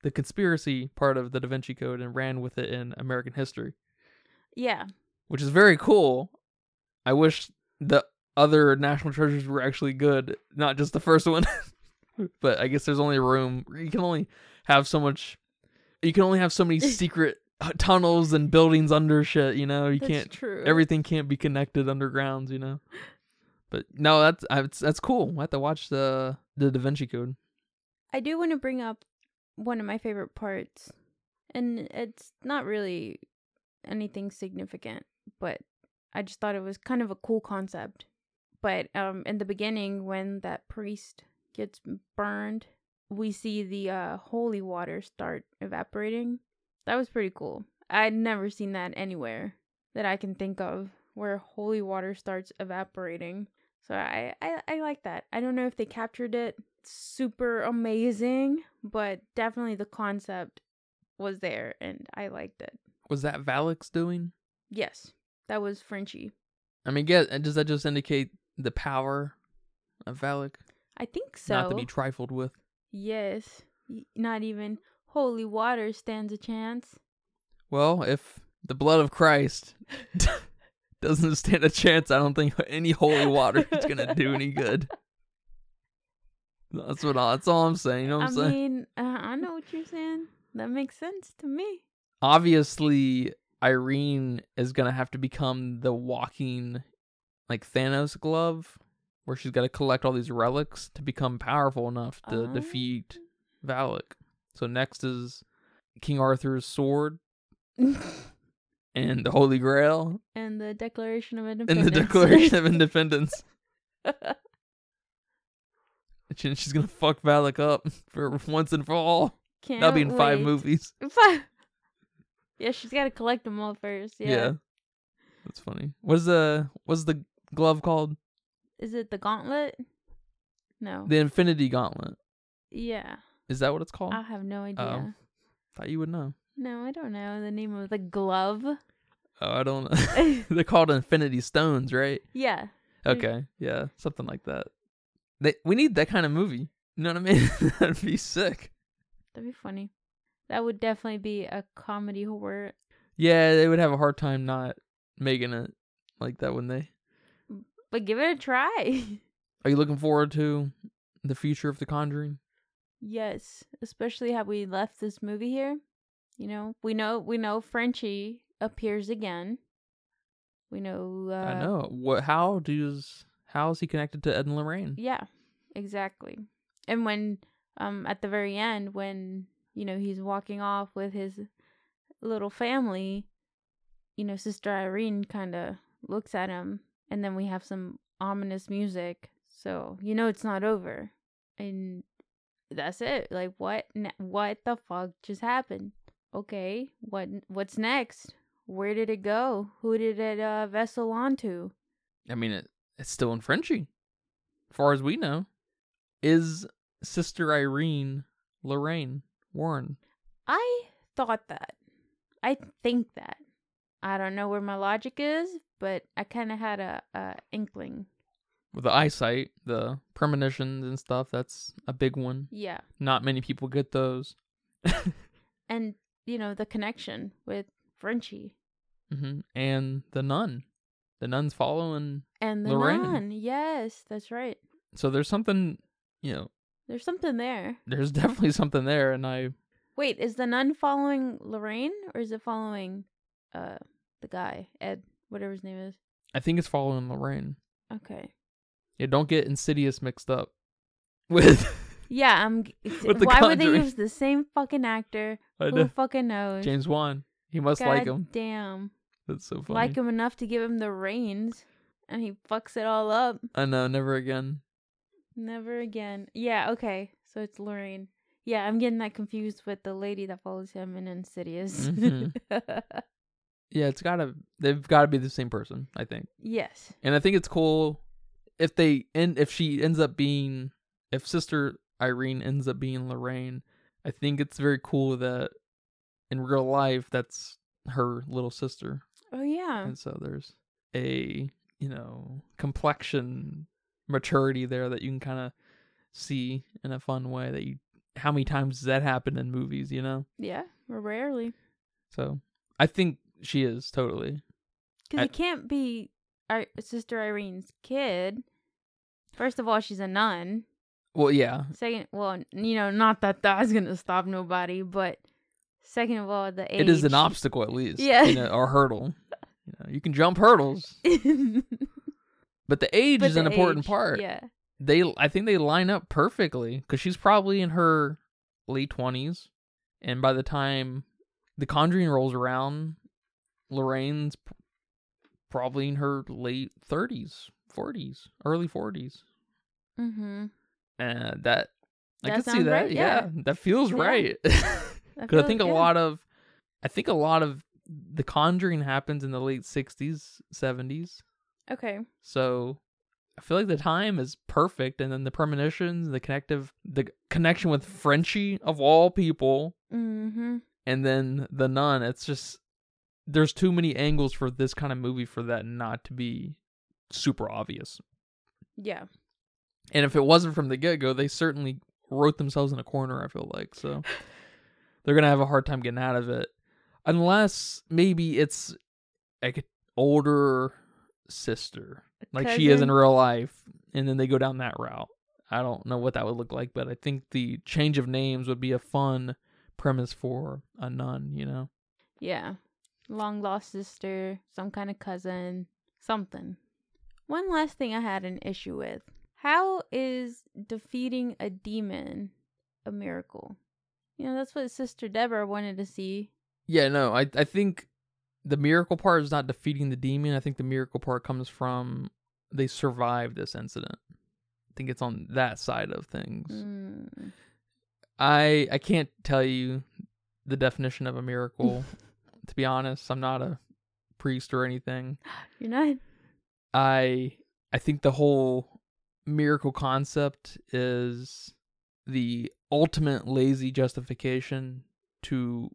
the conspiracy part of the Da Vinci Code and ran with it in American history. Yeah, which is very cool. I wish the other national treasures were actually good, not just the first one. but I guess there's only room. You can only have so much. You can only have so many secret tunnels and buildings under shit. You know, you that's can't. true. Everything can't be connected undergrounds. You know. But no, that's that's, that's cool. I have to watch the the Da Vinci Code. I do want to bring up one of my favorite parts, and it's not really anything significant, but I just thought it was kind of a cool concept. But um, in the beginning, when that priest gets burned, we see the uh, holy water start evaporating. That was pretty cool. I'd never seen that anywhere that I can think of where holy water starts evaporating. So I, I, I like that. I don't know if they captured it super amazing, but definitely the concept was there and I liked it. Was that Valak's doing? Yes, that was Frenchie. I mean, get does that just indicate the power of Valak? I think so. Not to be trifled with. yes, not even holy water stands a chance. Well, if the blood of Christ doesn't stand a chance, I don't think any holy water is gonna do any good. That's what. I, that's all I'm saying. You know what I I'm saying? mean, uh, I know what you're saying. That makes sense to me. Obviously, Irene is gonna have to become the walking, like Thanos glove, where she's got to collect all these relics to become powerful enough to Oh. defeat Valak. So next is King Arthur's sword and the Holy Grail and the Declaration of Independence. and Independence. the Declaration of Independence. She's gonna fuck Valak up for once and for all. Can't That'll be in five movies. Five. Yeah, she's got to collect them all first. Yeah. Yeah. That's funny. What's the what's the glove called? Is it the gauntlet? No. The Infinity Gauntlet. yeah. Is that what it's called? I have no oh. idea. Thought you would know. No, I don't know the name of the glove. Oh, I don't know. They're called Infinity Stones, right? yeah. Okay. Yeah, something like that. They, we need that kind of movie. You know what I mean? That'd be sick. That'd be funny. That would definitely be a comedy horror. Yeah, they would have a hard time not making it like that, wouldn't they? But give it a try. Are you looking forward to the future of The Conjuring? Yes, especially how we left this movie here. You know, we know we know Frenchie appears again. We know. Uh, I know. What? How does? How is he connected to Ed and Lorraine? Yeah, exactly. And when, um, at the very end, when you know he's walking off with his little family, you know, Sister Irene kind of looks at him, and then we have some ominous music, so you know it's not over, and that's it. Like what? ne- What the fuck just happened? Okay, what? What's next? Where did it go? Who did it uh, vessel onto? I mean, it, it's still in Frenchie, as far as we know. Is Sister Irene Lorraine Warren? I thought that. I think that. I don't know where my logic is, but I kind of had a, a inkling. With the eyesight, the premonitions and stuff, that's a big one. Yeah. Not many people get those. And, you know, the connection with Frenchie Mm-hmm. And the nun. The nun's following. and the Lorraine. nun. Yes, that's right. So there's something, you know, There's something there. there's definitely something there. And I, Wait, is the nun following Lorraine or is it following uh the guy, Ed, whatever his name is? I think it's following Lorraine. Okay. Yeah, don't get Insidious mixed up with. Yeah, I'm. With The why would they use the same fucking actor? I Who know. fucking knows? James Wan. He must God like him. Damn. That's so funny. like him enough to give him the reins, and he fucks it all up. I know. Never again. Never again. Yeah, okay. So it's Lorraine. Yeah, I'm getting that confused with the lady that follows him in Insidious. Mhm. Yeah, it's gotta. They've got to be the same person. I think. yes. And I think it's cool if they end if she ends up being if Sister Irene ends up being Lorraine. I think it's very cool that in real life that's her little sister, Oh yeah. and so there's a you know complexion maturity there that you can kind of see in a fun way that you how many times does that happen in movies you know Yeah. Rarely, so i think she is totally because I- you can't be our sister Irene's kid. First of all, she's a nun. well yeah Second, well, you know, not that that's gonna stop nobody, but second of all, the age. it is an obstacle at least Yeah. you know, or hurdle you know you can jump hurdles but the age But is an important age, part Yeah. they i think they line up perfectly because she's probably in her late 20s and by the time the conjuring rolls around lorraine's probably in her late 30s 40s early 40s Mm-hmm. uh, that i That could see that right, yeah. yeah. that feels Yeah. right because i think a lot of i think a lot of the conjuring happens in the late 60s 70s Okay. so I feel like the time is perfect, and then the premonitions, the connective, the connection with Frenchie of all people, Mm-hmm. and then the nun. It's just there's too many angles for this kind of movie for that not to be super obvious. Yeah. And if it wasn't from the get go, they certainly wrote themselves in a corner. I feel like so they're gonna have a hard time getting out of it, unless maybe it's like an older sister like she is in real life, and then they go down that route. I don't know what that would look like, but I think the change of names would be a fun premise for a nun, you know? Yeah. Long lost sister, some kind of cousin, something. One last thing I had an issue with. How is defeating a demon a miracle? You know, that's what Sister Deborah wanted to see. Yeah, no, I I think the miracle part is not defeating the demon. I think the miracle part comes from they survived this incident. I think it's on that side of things. Mm. I I can't tell you the definition of a miracle. to be honest, I'm not a priest or anything. You're not? I I think the whole miracle concept is the ultimate lazy justification to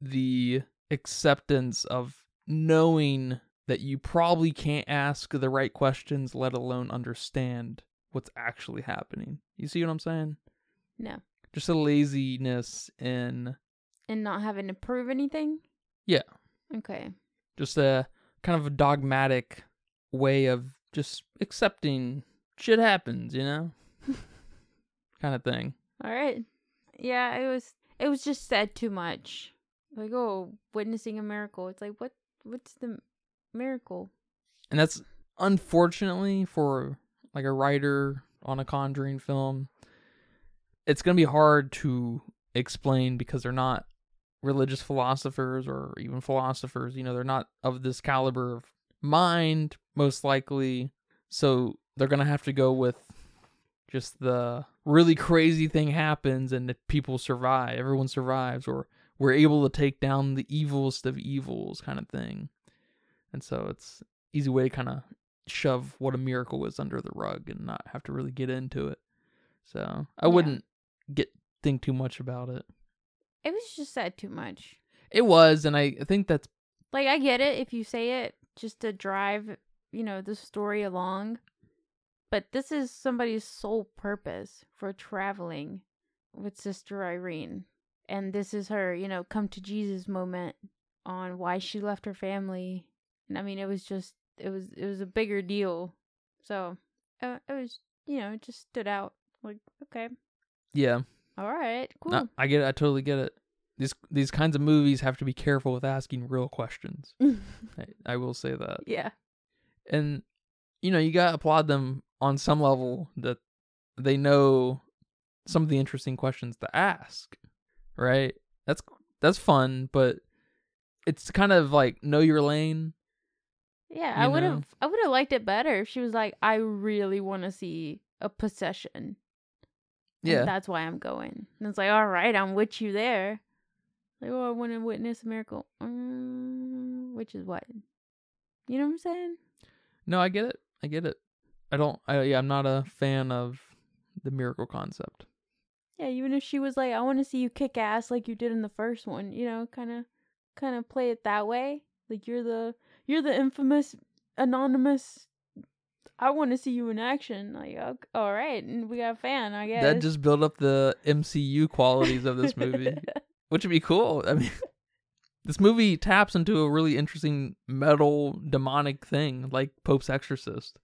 the acceptance of knowing that you probably can't ask the right questions let alone understand what's actually happening. You see what I'm saying? No. Just a laziness in And not having to prove anything? Yeah. Okay. just a kind of a dogmatic way of just accepting shit happens, you know? kind of thing. All right. yeah, it was it was just said too much. Like, oh, witnessing a miracle. It's like, what? What's the miracle? And that's unfortunately for like a writer on a Conjuring film, it's gonna be hard to explain because they're not religious philosophers or even philosophers. You know, they're not of this caliber of mind, most likely. So they're gonna have to go with just the really crazy thing happens and people survive, everyone survives, or we're able to take down the evilest of evils kind of thing. And so it's easy way to kind of shove what a miracle is under the rug and not have to really get into it. So I Yeah. wouldn't get think too much about it. It was just said too much. It was, and I think that's Like, I get it if you say it just to drive, you know, the story along. But this is somebody's sole purpose for traveling with Sister Irene. And this is her, you know, come to Jesus moment on why she left her family. And I mean, it was just, it was, it was a bigger deal. So, uh, it was, you know, it just stood out. Like, okay, yeah. all right, cool. No, I get it. I totally get it. These these kinds of movies have to be careful with asking real questions. I, I will say that. yeah. and you know you gotta applaud them on some level that they know some of the interesting questions to ask right that's that's fun but it's kind of like know your lane Yeah, I would have I would have liked it better if she was like, I really want to see a possession. and yeah that's why I'm going. And it's like, all right, I'm with you there. Like, oh, I want to witness a miracle. Mm, which is what? You know what I'm saying? no i get it i get it i don't I, yeah i'm not a fan of the miracle concept Yeah, even if she was like, I want to see you kick ass like you did in the first one, you know, kind of, kind of play it that way. Like you're the, you're the infamous anonymous. I want to see you in action. Like, ok- all right, and we got a fan, I guess. that just built up the mcu qualities of this movie which would be cool. I mean, this movie taps into a really interesting metal demonic thing, like Pope's Exorcist.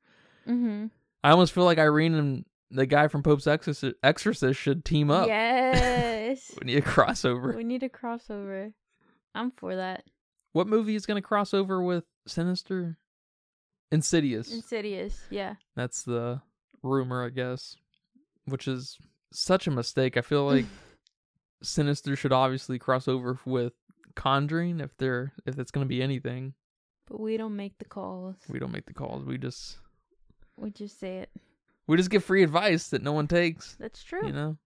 Mm-hmm. I almost feel like Irene and the guy from Pope's Exorcist, Exorcist should team up. Yes. We need a crossover. we need a crossover. I'm for that. What movie is going to cross over with Sinister? Insidious. Insidious. Yeah. That's the rumor, I guess, which is such a mistake. I feel like Sinister should obviously cross over with Conjuring if they're if it's going to be anything. but we don't make the calls. We don't make the calls. We just We just say it. we just give free advice that no one takes. That's true. You know,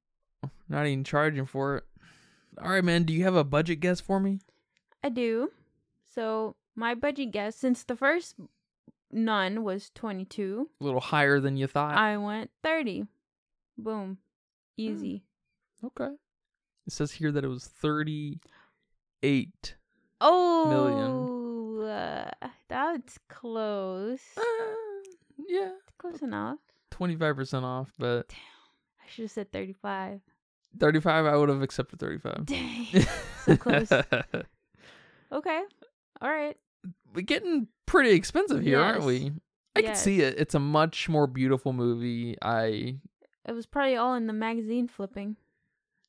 not even charging for it. All right, man. Do you have a budget guess for me? I do. So my budget guess, since the first nun was 22, A little higher than you thought. I went 30. Boom. Easy. okay. It says here that it was thirty-eight. Oh, uh, that's close. Uh, yeah, Close enough. twenty-five percent off, but Damn. I should have said 35. thirty-five. I would have accepted thirty-five. Dang. so close. Okay. All right. We're getting pretty expensive here, aren't we? I can see it. It's a much more beautiful movie. I It was probably all in the magazine flipping.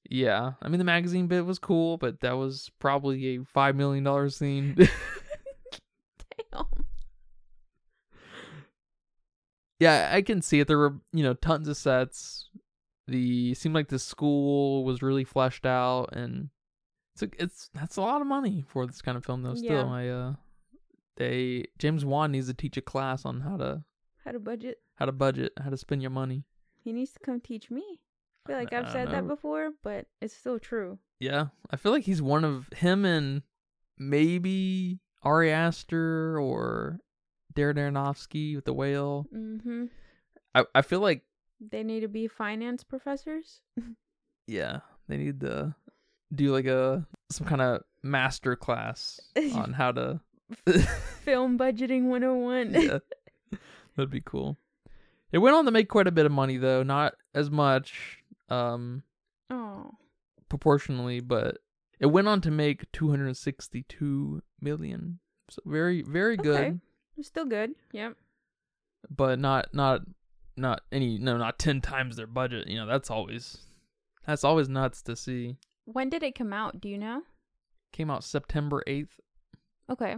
yeah. I mean, the magazine bit was cool, but that was probably a five million dollar scene. Damn. Yeah, I can see it. There were you know tons of sets. The seemed like the school was really fleshed out, and it's a, it's that's a lot of money for this kind of film though. Still, Yeah. I uh, they James Wan needs to teach a class on how to how to budget. how to budget, how to spend your money. He needs to come teach me. I feel like I I've said that before, but it's still true. Yeah, I feel like he's one of him and maybe Ari Aster or Darren Aronofsky with the whale. Mm-hmm. I I feel like They need to be finance professors. yeah, they need to do like a some kind of master class on how to. Film budgeting 101. yeah, that'd be cool. It went on to make quite a bit of money though, not as much um oh. proportionally, but it went on to make 262 million. So very very good. Okay. It's still good. Yep. but not not not any no not 10 times their budget you know that's always That's always nuts to see. When did it come out? Do you know? Came out September 8th, Okay.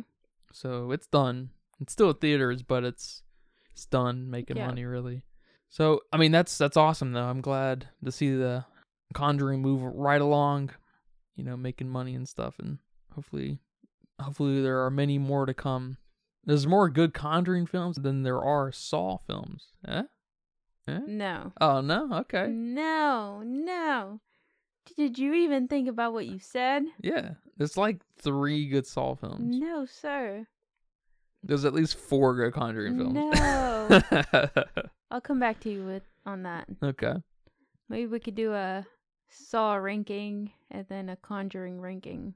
so it's done. It's still at theaters, but it's it's done making Yeah. money really. So, I mean, that's that's awesome though. I'm glad to see the Conjuring move right along, you know, making money and stuff and hopefully hopefully there are many more to come. There's more good Conjuring films than there are Saw films. Eh? Eh? No. Oh, no. Okay. No, no. Did you even think about what you said? Yeah. There's like 3 good Saw films. No, sir. There's at least 4 good Conjuring films. No. I'll come back to you with on that. okay. Maybe we could do a Saw ranking and then a Conjuring ranking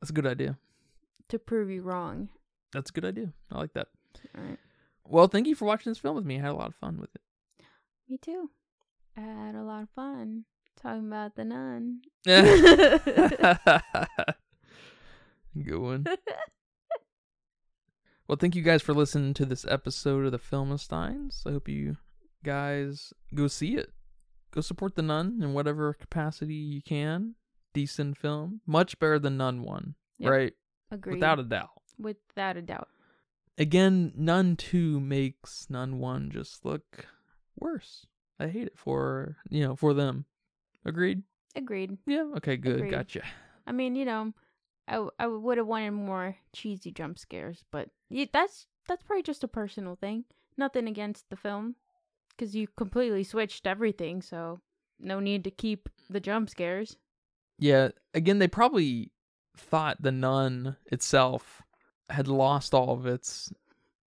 That's a good idea. to prove you wrong. That's a good idea. I like that. All right. Well, thank you for watching this film with me. I had a lot of fun with it. Me too. I had a lot of fun talking about the nun. good one. Well, thank you guys for listening to this episode of the Filmistines. I hope you guys go see it. Go support the Nun in whatever capacity you can. Decent film, much better than Nun one, Yep. right? Agreed. Without a doubt. Without a doubt. Again, Nun two makes Nun one just look worse. I hate it for you know for them. Agreed. Agreed. Yeah. Okay. Good. Agreed. Gotcha. I mean, you know, I, w- I would have wanted more cheesy jump scares, but y that's that's probably just a personal thing. Nothing against the film, because you completely switched everything, so no need to keep the jump scares. Yeah. Again, they probably thought the Nun itself had lost all of its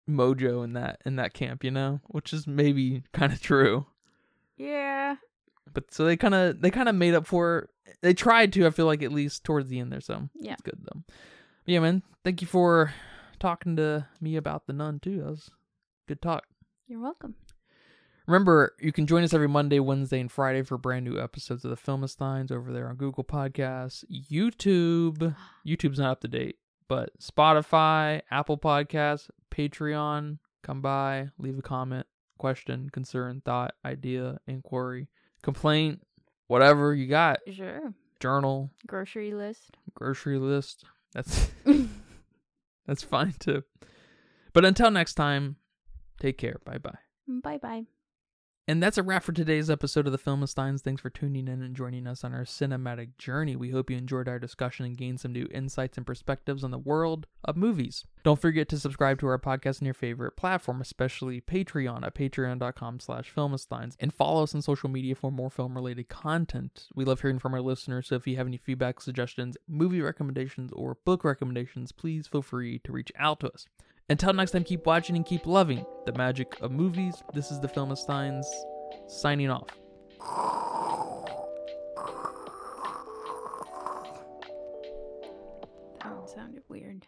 mojo in that in that camp. You know, which is maybe kind of true. Yeah. But so they kind of they kind of made up for. They tried to. I feel like at least towards the end there. So Yeah. it's good though. But yeah, man. Thank you for talking to me about the nun too. That was good talk. You're welcome. Remember, you can join us every Monday, Wednesday, and Friday for brand new episodes of the Filmistines over there on Google Podcasts, YouTube. YouTube's not up to date, but Spotify, Apple Podcasts, Patreon. Come by, leave a comment, question, concern, thought, idea, inquiry, complaint, whatever you got. Sure. Journal, Grocery list. grocery list. That's that's fine too. But until next time, take care. Bye bye. bye bye. And that's a wrap for today's episode of the Filmistines. Thanks for tuning in and joining us on our cinematic journey. We hope you enjoyed our discussion and gained some new insights and perspectives on the world of movies. Don't forget to subscribe to our podcast on your favorite platform, especially Patreon at patreon.com slash filmistines. And follow us on social media for more film-related content. We love hearing from our listeners, so if you have any feedback, suggestions, movie recommendations, or book recommendations, please feel free to reach out to us. Until next time, keep watching and keep loving the magic of movies. This is the Filmistines signing off. That sounded weird.